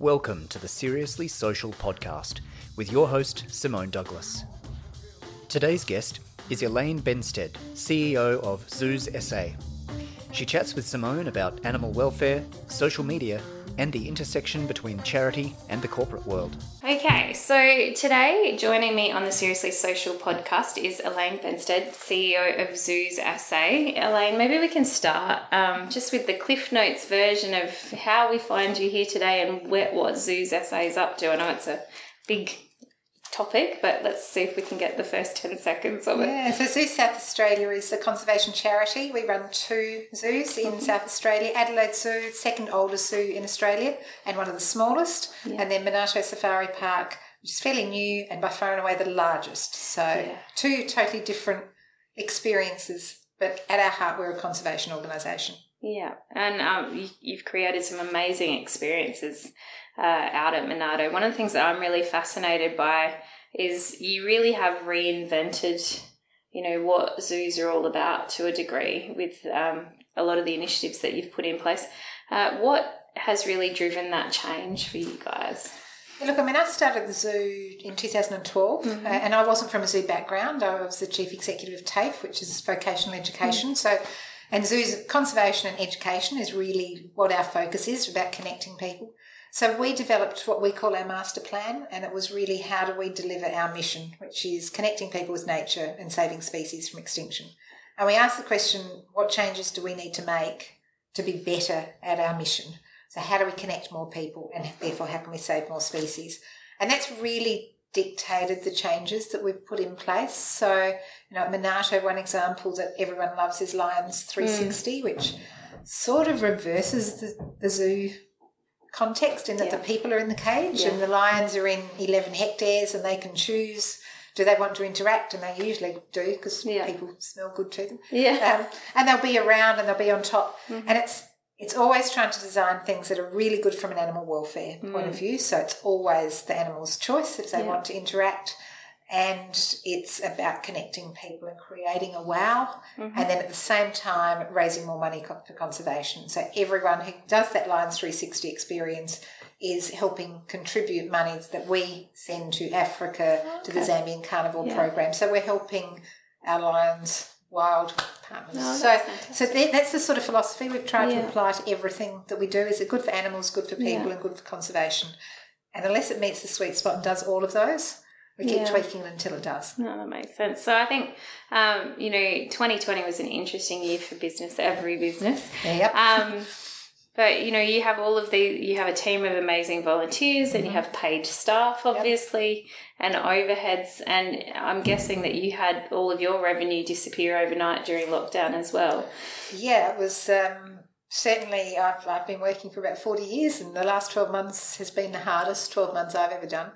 Welcome to the Seriously Social podcast with your host, Simone Douglas. Today's guest is Elaine Bensted, CEO of Zoos SA. She chats with Simone about animal welfare, social media, and the intersection between charity and the corporate world. Okay, so today joining me on the Seriously Social podcast is Elaine Bensted, CEO of Zoos SA. Elaine, maybe we can start um, just with the Cliff Notes version of how we find you here today and what Zoos SA is up to. I know it's a big topic, but let's see if we can get the first 10 seconds of it. Yeah, so Zoo South Australia is a conservation charity. We run two zoos in mm-hmm. South Australia Adelaide Zoo, second oldest zoo in Australia, and one of the smallest, yeah. and then Monarto Safari Park, which is fairly new and by far and away the largest. So, yeah. two totally different experiences, but at our heart, we're a conservation organisation. Yeah, and um, you, have created some amazing experiences uh, out at Monarto. One of the things that I'm really fascinated by is you really have reinvented, you know, what zoos are all about to a degree with um, a lot of the initiatives that you've put in place. Uh, what has really driven that change for you guys? Look, I mean, I started the zoo in 2012, mm-hmm. uh, and I wasn't from a zoo background. I was the chief executive of TAFE, which is vocational education. Mm-hmm. So and zoos conservation and education is really what our focus is about connecting people. So we developed what we call our master plan, and it was really how do we deliver our mission, which is connecting people with nature and saving species from extinction. And we asked the question, what changes do we need to make to be better at our mission? So how do we connect more people, and therefore how can we save more species? And that's really dictated the changes that we've put in place. So, you know, Monarto, one example that everyone loves is Lions 360, mm. which sort of reverses the, the zoo context in that yeah. the people are in the cage yeah. and the lions are in 11 hectares and they can choose do they want to interact and they usually do because yeah. people smell good to them yeah um, and they'll be around and they'll be on top mm-hmm. and it's it's always trying to design things that are really good from an animal welfare mm. point of mm. view. So it's always the animal's choice if they yeah. want to interact. And it's about connecting people and creating a wow. Mm-hmm. And then at the same time, raising more money for conservation. So everyone who does that Lions 360 experience is helping contribute money that we send to Africa, okay. to the Zambian Carnivore yeah. program. So we're helping our lions wild partners. No, so, so that's the sort of philosophy we've tried yeah. to apply to everything that we do. Is it good for animals, good for people, yeah. and good for conservation? And unless it meets the sweet spot and does all of those, we keep yeah. tweaking it until it does. No, that makes sense. So I think, um, you know, 2020 was an interesting year for business, every business. Yep. Um, but you know, you have all of the you have a team of amazing volunteers, and mm-hmm. you have paid staff, obviously, yep. and overheads. And I'm guessing that you had all of your revenue disappear overnight during lockdown as well. Yeah, it was. Um, certainly, I've, I've been working for about 40 years, and the last 12 months has been the hardest 12 months I've ever done.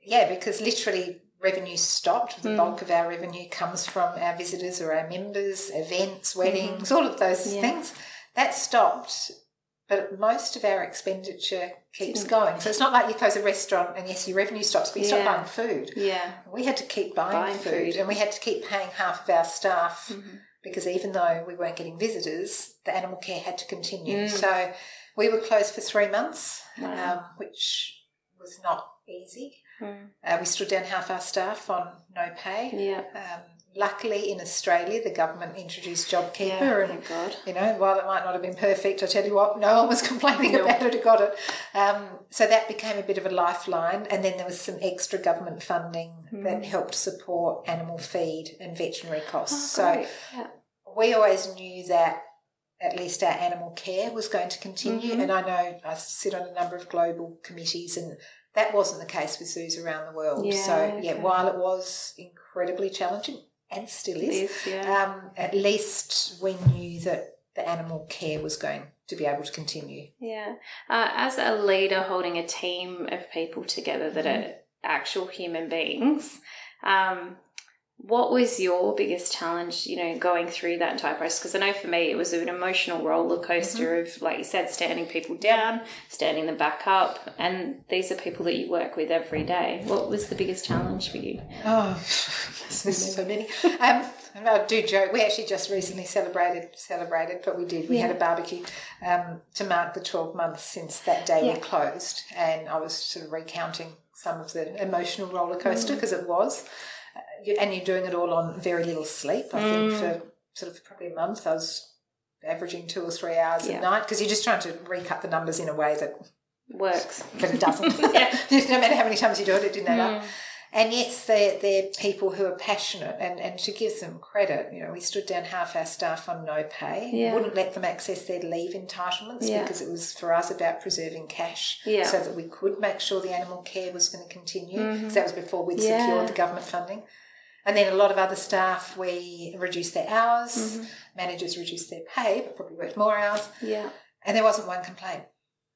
Yeah, because literally revenue stopped. The mm. bulk of our revenue comes from our visitors or our members, events, weddings, mm. all of those yeah. things. That stopped but most of our expenditure keeps going. So it's not like you close a restaurant and yes, your revenue stops, but you yeah. stop buying food. Yeah. We had to keep buying, buying food, food, and we had to keep paying half of our staff mm-hmm. because even though we weren't getting visitors, the animal care had to continue. Mm. So we were closed for three months, wow. um, which was not easy. Mm. Uh, we stood down half our staff on no pay. Yeah. Um, luckily in Australia, the government introduced JobKeeper, yeah, and God. you know, while it might not have been perfect, I tell you what, no one was complaining no. about it who got it. Um, so that became a bit of a lifeline, and then there was some extra government funding mm. that helped support animal feed and veterinary costs. Oh, so yeah. we always knew that at least our animal care was going to continue, mm-hmm. and I know I sit on a number of global committees and. That wasn't the case with zoos around the world. Yeah, so, okay. yeah, while it was incredibly challenging, and still is, is yeah. um, at least we knew that the animal care was going to be able to continue. Yeah. Uh, as a leader holding a team of people together that mm-hmm. are actual human beings, um, what was your biggest challenge, you know, going through that entire process? Because I know for me it was an emotional roller coaster of, like you said, standing people down, standing them back up, and these are people that you work with every day. What was the biggest challenge for you? Oh, there's so many. Um, I do joke. We actually just recently celebrated celebrated, but we did. We had a barbecue um, to mark the twelve months since that day Yeah. we closed, and I was sort of recounting some of the emotional roller coaster because it was, and you're doing it all on very little sleep. I think mm. for sort of probably a month, I was averaging two or three hours Yeah. a night because you're just trying to recut the numbers in a way that Works. but it doesn't. No matter how many times you do it, it didn't add up. Mm. And yes, they're, they're people who are passionate, and, and to give them credit, you know, we stood down half our staff on no pay, Yeah. wouldn't let them access their leave entitlements Yeah. because it was for us about preserving cash Yeah. so that we could make sure the animal care was going to continue. Because that was before we'd Mm-hmm. Secured the government funding. And then a lot of other staff, we reduced their hours, Mm-hmm. managers reduced their pay, but probably worked more hours. Yeah. And there wasn't one complaint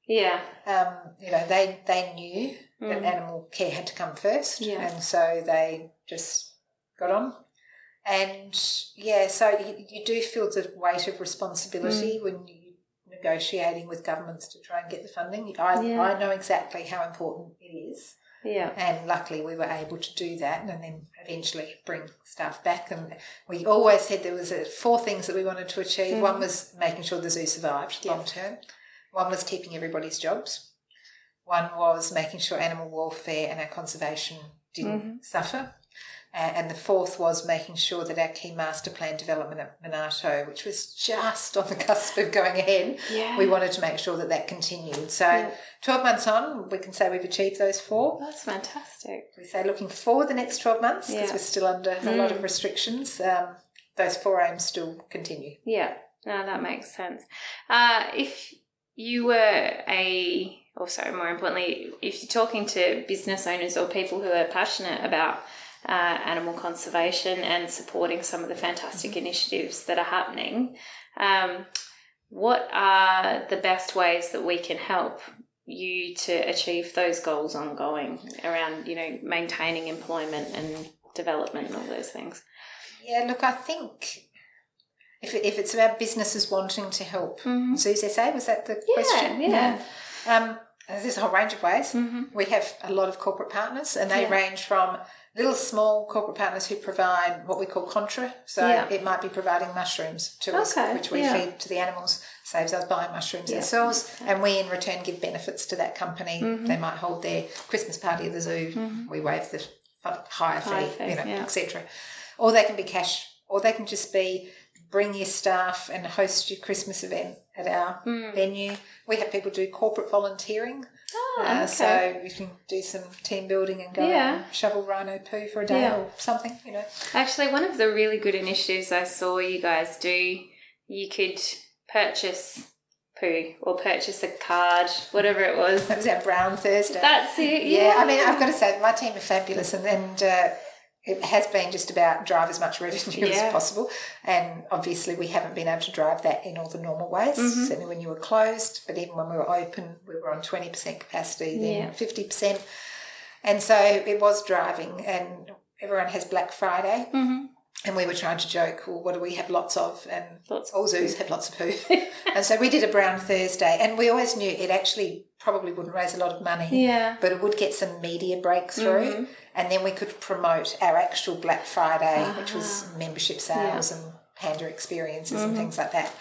Yeah. um, you know, they they knew that animal care had to come first, Mm. Yeah. and so they just got on. And yeah, so you, you do feel the weight of responsibility Mm. when you're negotiating with governments to try and get the funding. I, Yeah. I know exactly how important it is, Yeah. and luckily we were able to do that, and then eventually bring staff back. And we always said there was uh four things that we wanted to achieve. Mm. One was making sure the zoo survived long term. One was keeping everybody's jobs. One was making sure animal welfare and our conservation didn't Mm-hmm. suffer. And the fourth was making sure that our key master plan development at Monarto, which was just on the cusp of going ahead, Yeah. we wanted to make sure that that continued. So, 12 months on, we can say we've achieved those four. That's fantastic. We say looking forward the next 12 months because Yeah. Mm. we're still under a lot of restrictions. Um, those four aims still continue. Yeah, no, that makes sense. Uh, if you were a, sorry, more importantly, if you're talking to business owners or people who are passionate about uh, animal conservation and supporting some of the fantastic initiatives that are happening, um, what are the best ways that we can help you to achieve those goals ongoing around, you know, maintaining employment and development and all those things? Yeah, look, I think if, if it's about businesses wanting to help Mhm. Zoos SA, was that the Yeah, question? yeah. Um, there's a whole range of ways. Mhm. We have a lot of corporate partners, and they Yeah. range from little small corporate partners who provide what we call contra. So Yeah. it might be providing mushrooms to us, which we yeah. feed to the animals, saves us buying mushrooms ourselves, and we in return give benefits to that company. Mm-hmm. They might hold their Christmas party at the zoo. We waive the higher fee, fee, you know, etc. Or they can be cash, or they can just be bring your staff and host your Christmas event at our Hmm. venue. We have people do corporate volunteering. Oh, Uh, okay. So you can do some team building and go Yeah. and shovel rhino poo for a day Yeah. or something, you know. Actually, one of the really good initiatives I saw you guys do, you could purchase poo or purchase a card, whatever it was. That was our Brown Thursday. That's it. yeah. Yeah, I mean, I've got to say, my team are fabulous, and, and uh, it has been just about drive as much revenue Yeah. as possible. And obviously, we haven't been able to drive that in all the normal ways, Mm-hmm. certainly when you were closed, but even when we were open, we were on 20% capacity, then Yeah. 50%. And so it was driving, and everyone has Black Friday. Mhm. And we were trying to joke, well, what do we have lots of? And Lots all zoos have lots of poo. and so we did a Brown Thursday, and we always knew it actually probably wouldn't raise a lot of money, Yeah. but it would get some media breakthrough. Mm-hmm. And then we could promote our actual Black Friday, which was membership sales and panda experiences Mm-hmm. and things like that.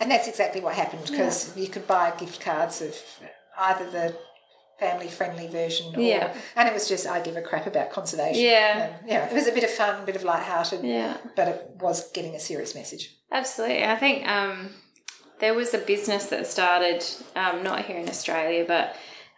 And that's exactly what happened because you could buy gift cards of either the family friendly version or Yeah. and it was just I give a crap about conservation. Yeah. And, you know, it was a bit of fun, a bit of lighthearted, Yeah. but it was getting a serious message. Absolutely. I think um, there was a business that started, um, not here in Australia, but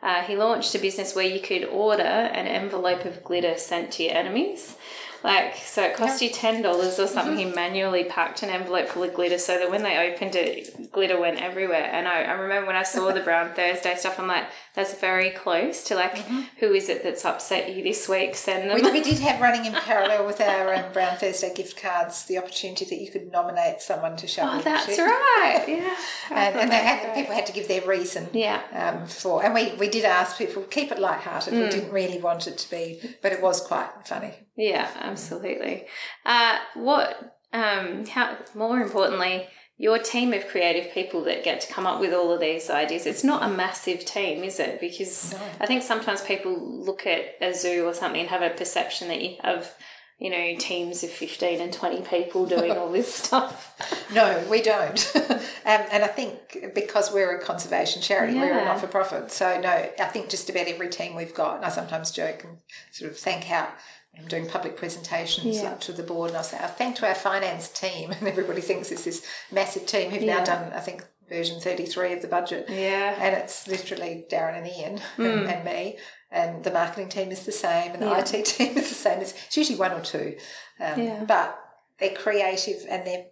uh, he launched a business where you could order an envelope of glitter sent to your enemies. Like, so it cost you $10 or something. He manually packed an envelope full of glitter so that when they opened it, glitter went everywhere. And I, I remember when I saw the Brown Thursday stuff, I'm like, that's very close to like, who is it that's upset you this week? Send them. We, we did have running in parallel with our um, Brown Thursday gift cards the opportunity that you could nominate someone to shovel. Oh, that's right. Yeah. And, and they had, great. people had to give their reason Yeah. um, for, and we, we did ask people keep it lighthearted. Hmm. We didn't really want it to be, but it was quite funny. Yeah, absolutely. Uh, what? Um, how? More importantly, your team of creative people that get to come up with all of these ideas. It's not a massive team, is it? Because No. I think sometimes people look at a zoo or something and have a perception that you have, you know, teams of 15 and 20 people doing all this stuff. No, we don't. um, and I think because we're a conservation charity, we're a not for profit. So, no, I think just about every team we've got, and I sometimes joke and sort of thank out. I'm doing public presentations Yeah. up to the board, and I'll say, I thank to our finance team. And everybody thinks it's this massive team who've Yeah. now done, I think, version 33 of the budget. Yeah. And it's literally Darren and Ian and, and me. And the marketing team is the same, and the Hmm. Yeah. IT team is the same. It's, it's usually one or two. Um, Yeah. But they're creative and they're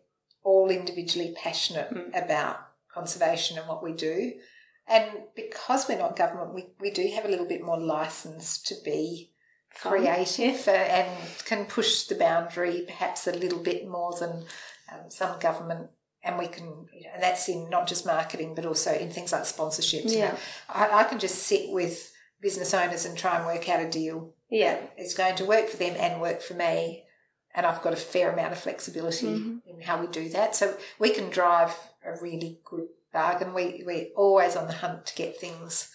all individually passionate Hmm. about conservation and what we do. And because we're not government, we, we do have a little bit more license to be. Creative uh, and can push the boundary perhaps a little bit more than um, some government. And we can, you know, and that's in not just marketing, but also in things like sponsorships. You Yeah. know, I, I can just sit with business owners and try and work out a deal Yeah. it's going to work for them and work for me. And I've got a fair amount of flexibility Mhm. in how we do that. So we can drive a really good bargain. We, we're always on the hunt to get things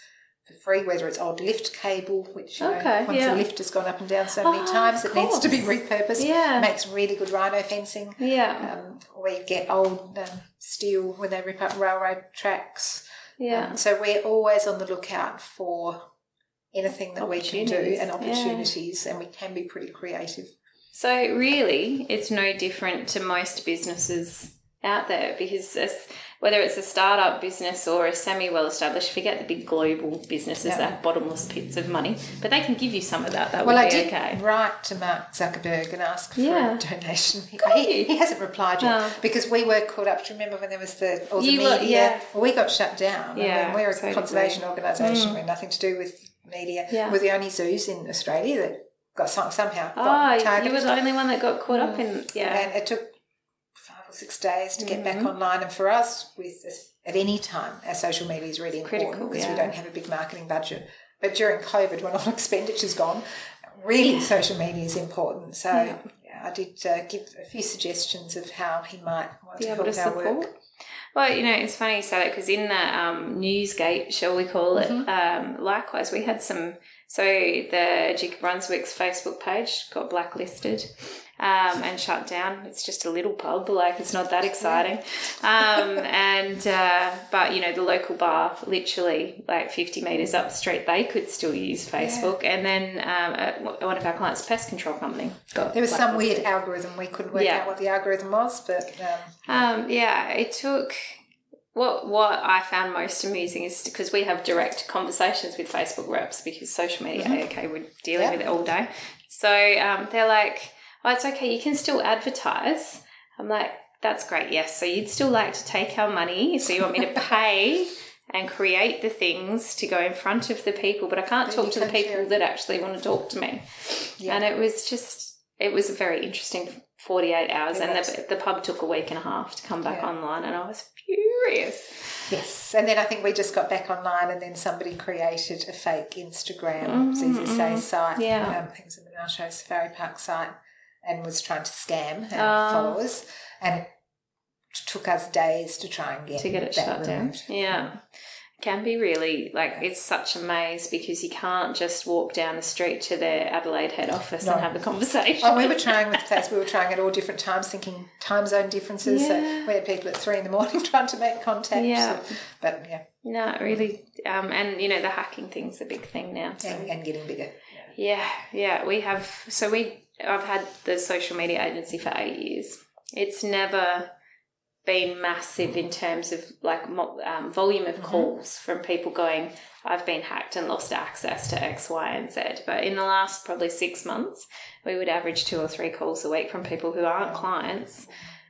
for free, whether it's old lift cable, which you know, once yeah. the lift has gone up and down so many Oh, times, of it needs to be repurposed. Yeah. Makes really good rhino fencing. Yeah. Um, we get old um, steel when they rip up railroad tracks. Yeah. Um, so we're always on the lookout for anything that we can do Opportunities, and yeah. opportunities, and we can be pretty creative. So really, it's no different to most businesses out there because it's, whether it's a startup business or a semi well established, forget the big global businesses Yeah. that have bottomless pits of money, but they can give you some of that. That Well, would I be did okay. write to Mark Zuckerberg and ask for Yeah. a donation. He, he, hasn't replied yet Oh. because we were caught up. Do you remember when there was the all the You were- media? yeah. Well, we got shut down. Yeah, we're a so conservation we. organisation. Mm. We're nothing to do with media. Yeah. We're the only zoos in Australia that got some, somehow got Ah, you were the only one that got caught up in yeah. And it took six days to get back Mhm. online. And for us, with at any time, our social media is really Critical, important because we don't have a big marketing budget. But during COVID, when all expenditure's gone, really social media is important. So Yeah. yeah, I did uh, give a few suggestions of how he might want to help to our work. Well, you know, it's funny you say that because in the um, Newsgate, shall we call it, Mm-hmm. um, likewise, we had some. So the Duke of Brunswick's Facebook page got blacklisted um, and shut down. It's just a little pub, like it's not that exciting. Um, and uh, but you know, the local bar, literally like fifty meters up the street, they could still use Facebook. And then um, uh, one of our clients, pest control company, got There was some weird algorithm. We couldn't work Yeah. out what the algorithm was, but um, Um, yeah, it took. What what I found most amusing is because we have direct conversations with Facebook reps because social media, okay, we're dealing with it all day. So um, they're like, "Oh, it's okay. You can still advertise." I'm like, "That's great. Yes. So you'd still like to take our money? So you want me to pay?" And create the things to go in front of the people, but I can't But talk to the share people that actually want to talk to me. Yeah. And it was just, it was a very interesting 48 hours. And the, the pub took a week and a half to come back Yeah. online, and I was furious. Yes, and then I think we just got back online, and then somebody created a fake Instagram Zoos SA site. Mm-hmm, Yeah. um, I think it was a Safari Park site, and was trying to scam Oh. our followers, and it took us days to try and get to get it shut down. Yeah. Can be really like it's such a maze because you can't just walk down the street to their Adelaide head office No. and have a conversation. Oh, we were trying with place. We were trying at all different times, thinking time zone differences. Yeah. So we had people at three in the morning trying to make contact. Yeah. so- but yeah, no, really. Um, and you know the hacking thing's a big thing now. So. and, and getting bigger. Yeah, yeah, we have. So we, I've had the social media agency for eight years. It's never been massive in terms of like um, volume of calls from people going, "I've been hacked and lost access to X, Y, and Z." But in the last probably six months, we would average two or three calls a week from people who aren't clients.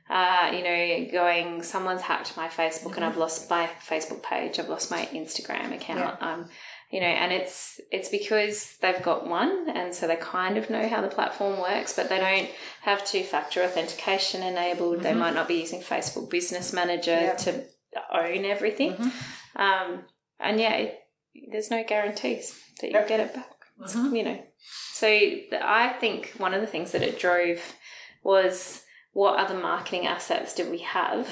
Uh, you know, going, someone's hacked my Facebook and I've lost my Facebook page, I've lost my Instagram account. Um, you know, and it's it's because they've got one, and so they kind of know how the platform works, but they don't have two factor authentication enabled. They might not be using Facebook Business Manager Yeah. to own everything, um, and yeah, it, there's no guarantees that you'll Nope. get it back. Mm-hmm. You know, so I think one of the things that it drove was what other marketing assets do we have?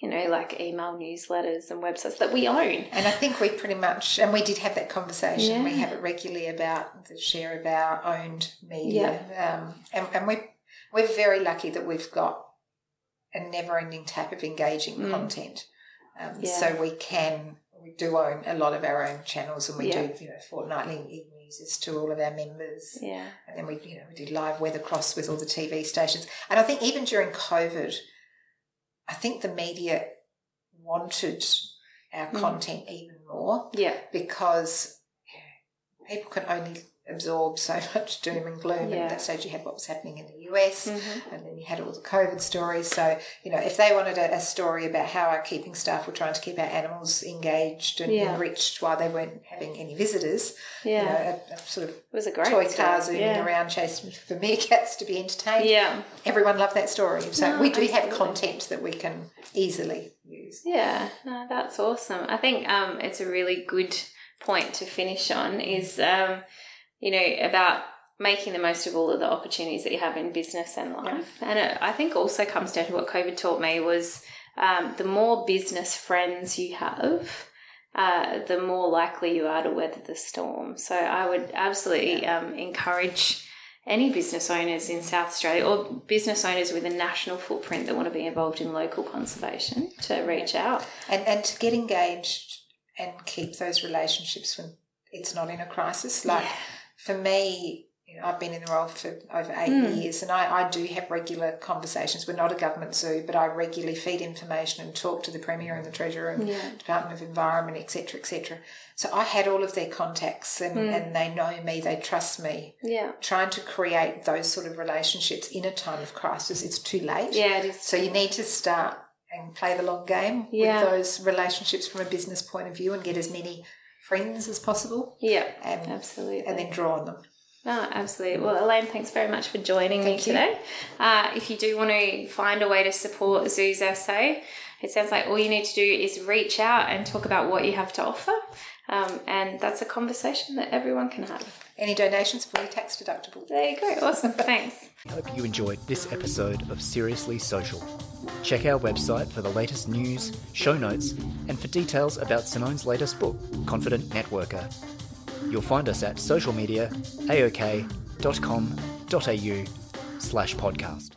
You know, like email newsletters and websites that we own. And I think we pretty much, and we did have that conversation. Yeah. We have it regularly about the share of our owned media. Yeah. Um, and, and we, we're very lucky that we've got a never ending tap of engaging mm. content. Um, yeah. So we can, we do own a lot of our own channels and we do, you know, fortnightly e-newses to all of our members. Yeah. And then we, you know, we did live weather cross with all the TV stations. And I think even during COVID, I think the media wanted our mm. content even more. Yeah. Because people can only absorb so much doom and gloom. Yeah. And at that stage, you had what was happening in the US, mm-hmm. and then you had all the COVID stories. So, you know, if they wanted a, a, story about how our keeping staff were trying to keep our animals engaged and yeah. enriched while they weren't having any visitors, yeah. you know, a, a sort of it was a great toy car zooming yeah. around chasing for meerkats to be entertained. Yeah. Everyone loved that story. So no, we do absolutely. have content that we can easily use. Yeah, no, that's awesome. I think um, it's a really good point to finish on is um, you know, about making the most of all of the opportunities that you have in business and life. Yeah. And it, I think also comes down to what COVID taught me was um, the more business friends you have, uh, the more likely you are to weather the storm. So I would absolutely yeah. um, encourage any business owners in South Australia or business owners with a national footprint that want to be involved in local conservation to reach out and and to get engaged and keep those relationships when it's not in a crisis. Like. For me, you know, I've been in the role for over eight mm. years and I, I do have regular conversations. We're not a government zoo, but I regularly feed information and talk to the Premier and the Treasurer and yeah. Department of Environment, etc., etc. So I had all of their contacts and, mm. and they know me, they trust me. Yeah. Trying to create those sort of relationships in a time of crisis, it's too late. Yeah, it is. So you need to start and play the long game yeah. with those relationships from a business point of view and get as many friends as possible. Yeah, and, absolutely. And then draw on them. Oh, absolutely. Well, Elaine, thanks very much for joining Thank me today. Uh, if you do want to find a way to support Zoos SA, it sounds like all you need to do is reach out and talk about what you have to offer. Um, and that's a conversation that everyone can have. Any donations fully tax deductible. There you go. Awesome. Thanks. I hope you enjoyed this episode of Seriously Social. Check our website for the latest news, show notes, and for details about Simone's latest book, Confident Networker. You'll find us at social media, aok.com.au slash podcast.